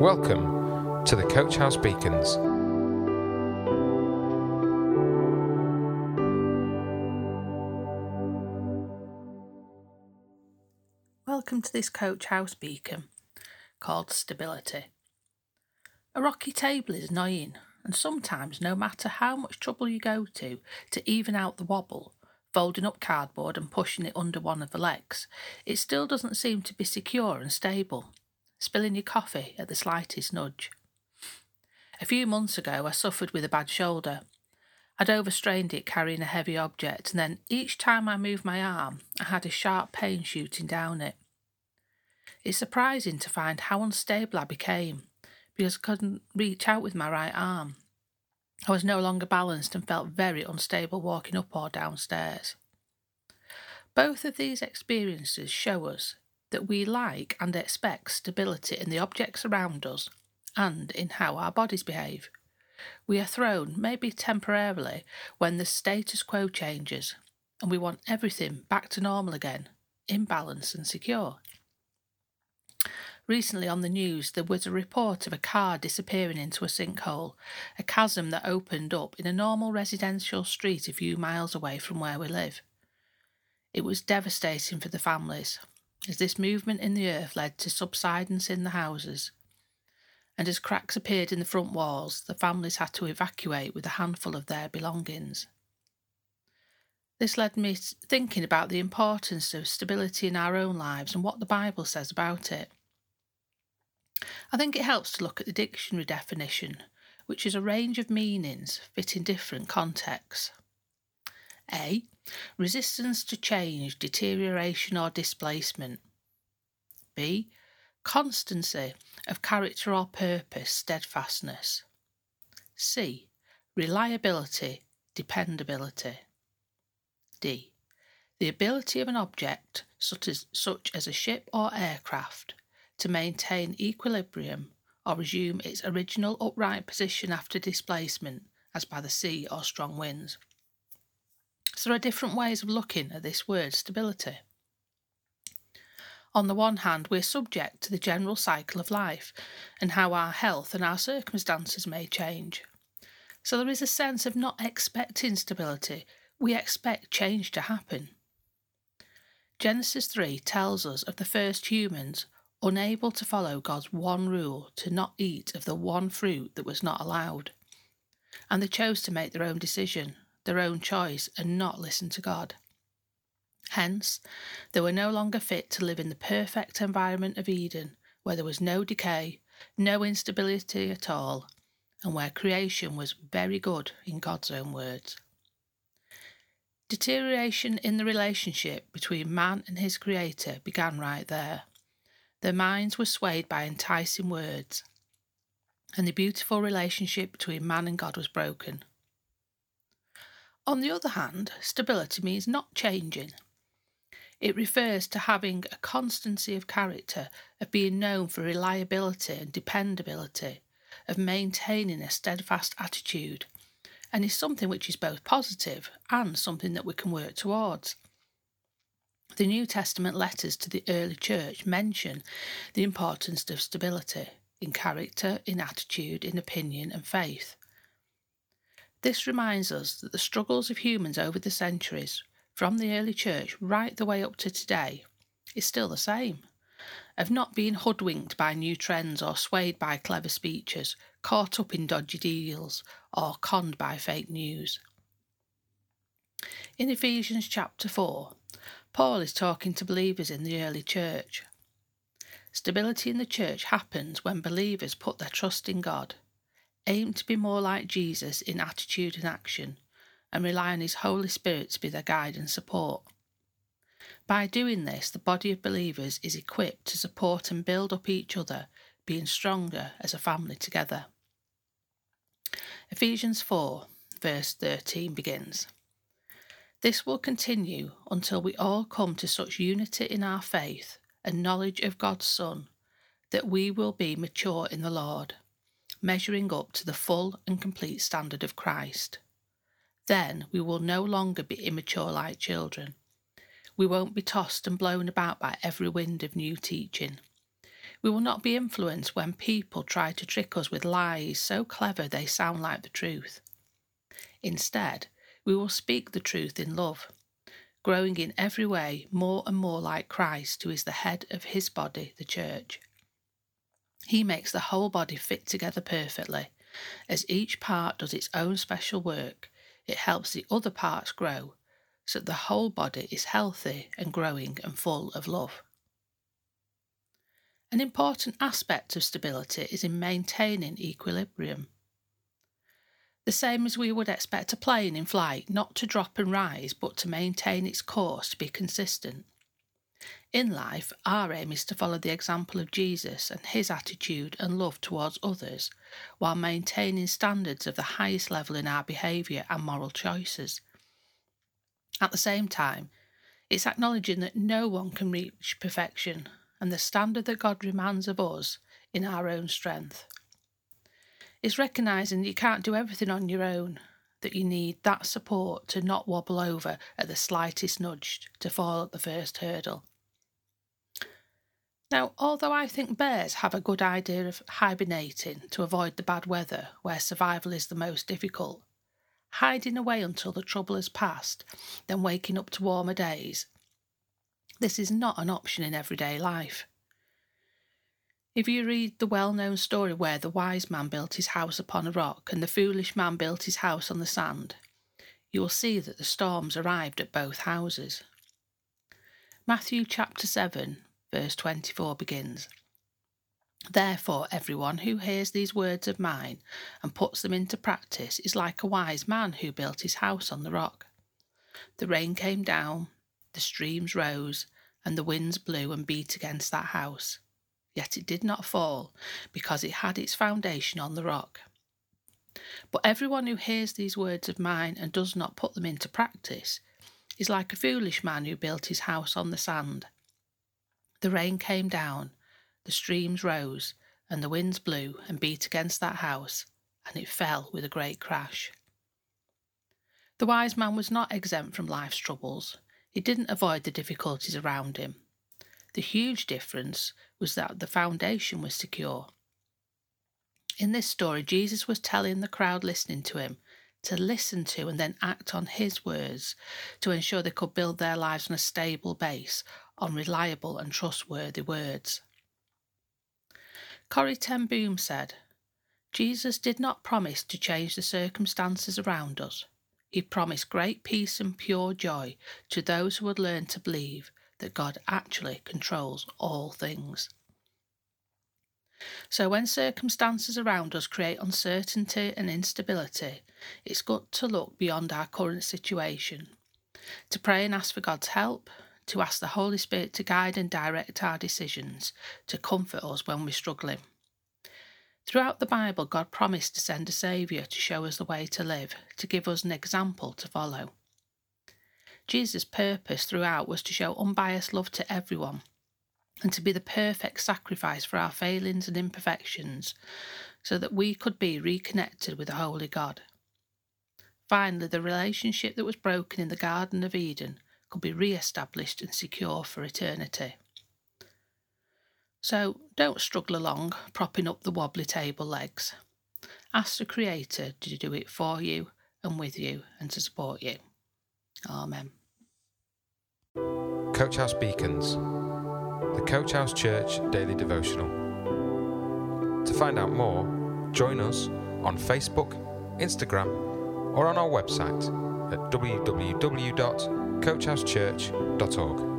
Welcome to the Coach House Beacons. Welcome to this Coach House Beacon called Stability. A rocky table is annoying, and sometimes, no matter how much trouble you go to to even out the wobble, folding up cardboard and pushing it under one of the legs, it still doesn't seem to be secure and stable spilling your coffee at the slightest nudge. A few months ago, I suffered with a bad shoulder. I'd overstrained it carrying a heavy object, and then each time I moved my arm, I had a sharp pain shooting down it. It's surprising to find how unstable I became because I couldn't reach out with my right arm. I was no longer balanced and felt very unstable walking up or downstairs. Both of these experiences show us that we like and expect stability in the objects around us and in how our bodies behave. We are thrown, maybe temporarily, when the status quo changes and we want everything back to normal again, in balance and secure. Recently on the news, there was a report of a car disappearing into a sinkhole, a chasm that opened up in a normal residential street a few miles away from where we live. It was devastating for the families, as this movement in the earth led to subsidence in the houses, and as cracks appeared in the front walls, the families had to evacuate with a handful of their belongings. This led me thinking about the importance of stability in our own lives and what the Bible says about it. I think it helps to look at the dictionary definition, which is a range of meanings fitting different contexts. A. Resistance to change, deterioration, or displacement. B. Constancy of character or purpose, steadfastness. C. Reliability, dependability. D. The ability of an object, such as, such as a ship or aircraft, to maintain equilibrium or resume its original upright position after displacement, as by the sea or strong winds. So there are different ways of looking at this word stability. On the one hand, we're subject to the general cycle of life and how our health and our circumstances may change. So there is a sense of not expecting stability, we expect change to happen. Genesis 3 tells us of the first humans unable to follow God's one rule to not eat of the one fruit that was not allowed. And they chose to make their own decision their own choice and not listen to God. Hence, they were no longer fit to live in the perfect environment of Eden, where there was no decay, no instability at all, and where creation was very good in God's own words. Deterioration in the relationship between man and his Creator began right there. Their minds were swayed by enticing words, and the beautiful relationship between man and God was broken. On the other hand, stability means not changing. It refers to having a constancy of character, of being known for reliability and dependability, of maintaining a steadfast attitude, and is something which is both positive and something that we can work towards. The New Testament letters to the early church mention the importance of stability in character, in attitude, in opinion, and faith. This reminds us that the struggles of humans over the centuries, from the early church right the way up to today, is still the same of not being hoodwinked by new trends or swayed by clever speeches, caught up in dodgy deals, or conned by fake news. In Ephesians chapter 4, Paul is talking to believers in the early church. Stability in the church happens when believers put their trust in God aim to be more like Jesus in attitude and action, and rely on His Holy Spirit to be their guide and support. By doing this, the body of believers is equipped to support and build up each other, being stronger as a family together. Ephesians 4, verse 13 begins This will continue until we all come to such unity in our faith and knowledge of God's Son that we will be mature in the Lord measuring up to the full and complete standard of Christ. Then we will no longer be immature like children. We won't be tossed and blown about by every wind of new teaching. We will not be influenced when people try to trick us with lies so clever they sound like the truth. Instead, we will speak the truth in love, growing in every way more and more like Christ, who is the head of his body, the church. He makes the whole body fit together perfectly. As each part does its own special work, it helps the other parts grow so that the whole body is healthy and growing and full of love. An important aspect of stability is in maintaining equilibrium. The same as we would expect a plane in flight not to drop and rise, but to maintain its course to be consistent. In life, our aim is to follow the example of Jesus and his attitude and love towards others, while maintaining standards of the highest level in our behaviour and moral choices. At the same time, it's acknowledging that no one can reach perfection and the standard that God demands of us in our own strength. It's recognising that you can't do everything on your own, that you need that support to not wobble over at the slightest nudge, to fall at the first hurdle. Now, although I think bears have a good idea of hibernating to avoid the bad weather where survival is the most difficult, hiding away until the trouble has passed, then waking up to warmer days this is not an option in everyday life. If you read the well known story where the wise man built his house upon a rock and the foolish man built his house on the sand, you will see that the storms arrived at both houses. Matthew chapter 7, verse 24 begins Therefore, everyone who hears these words of mine and puts them into practice is like a wise man who built his house on the rock. The rain came down, the streams rose, and the winds blew and beat against that house. Yet it did not fall, because it had its foundation on the rock. But everyone who hears these words of mine and does not put them into practice is like a foolish man who built his house on the sand. The rain came down, the streams rose, and the winds blew and beat against that house, and it fell with a great crash. The wise man was not exempt from life's troubles. He didn't avoid the difficulties around him. The huge difference was that the foundation was secure. In this story, Jesus was telling the crowd listening to him to listen to and then act on his words to ensure they could build their lives on a stable base, on reliable and trustworthy words. Corrie ten Boom said, Jesus did not promise to change the circumstances around us. He promised great peace and pure joy to those who would learn to believe that God actually controls all things. So, when circumstances around us create uncertainty and instability, it's good to look beyond our current situation, to pray and ask for God's help, to ask the Holy Spirit to guide and direct our decisions, to comfort us when we're struggling. Throughout the Bible, God promised to send a Saviour to show us the way to live, to give us an example to follow. Jesus' purpose throughout was to show unbiased love to everyone and to be the perfect sacrifice for our failings and imperfections so that we could be reconnected with the Holy God. Finally, the relationship that was broken in the Garden of Eden could be re established and secure for eternity. So don't struggle along, propping up the wobbly table legs. Ask the Creator to do it for you and with you and to support you. Amen. Coach House Beacons, the Coach House Church Daily Devotional. To find out more, join us on Facebook, Instagram, or on our website at www.coachhousechurch.org.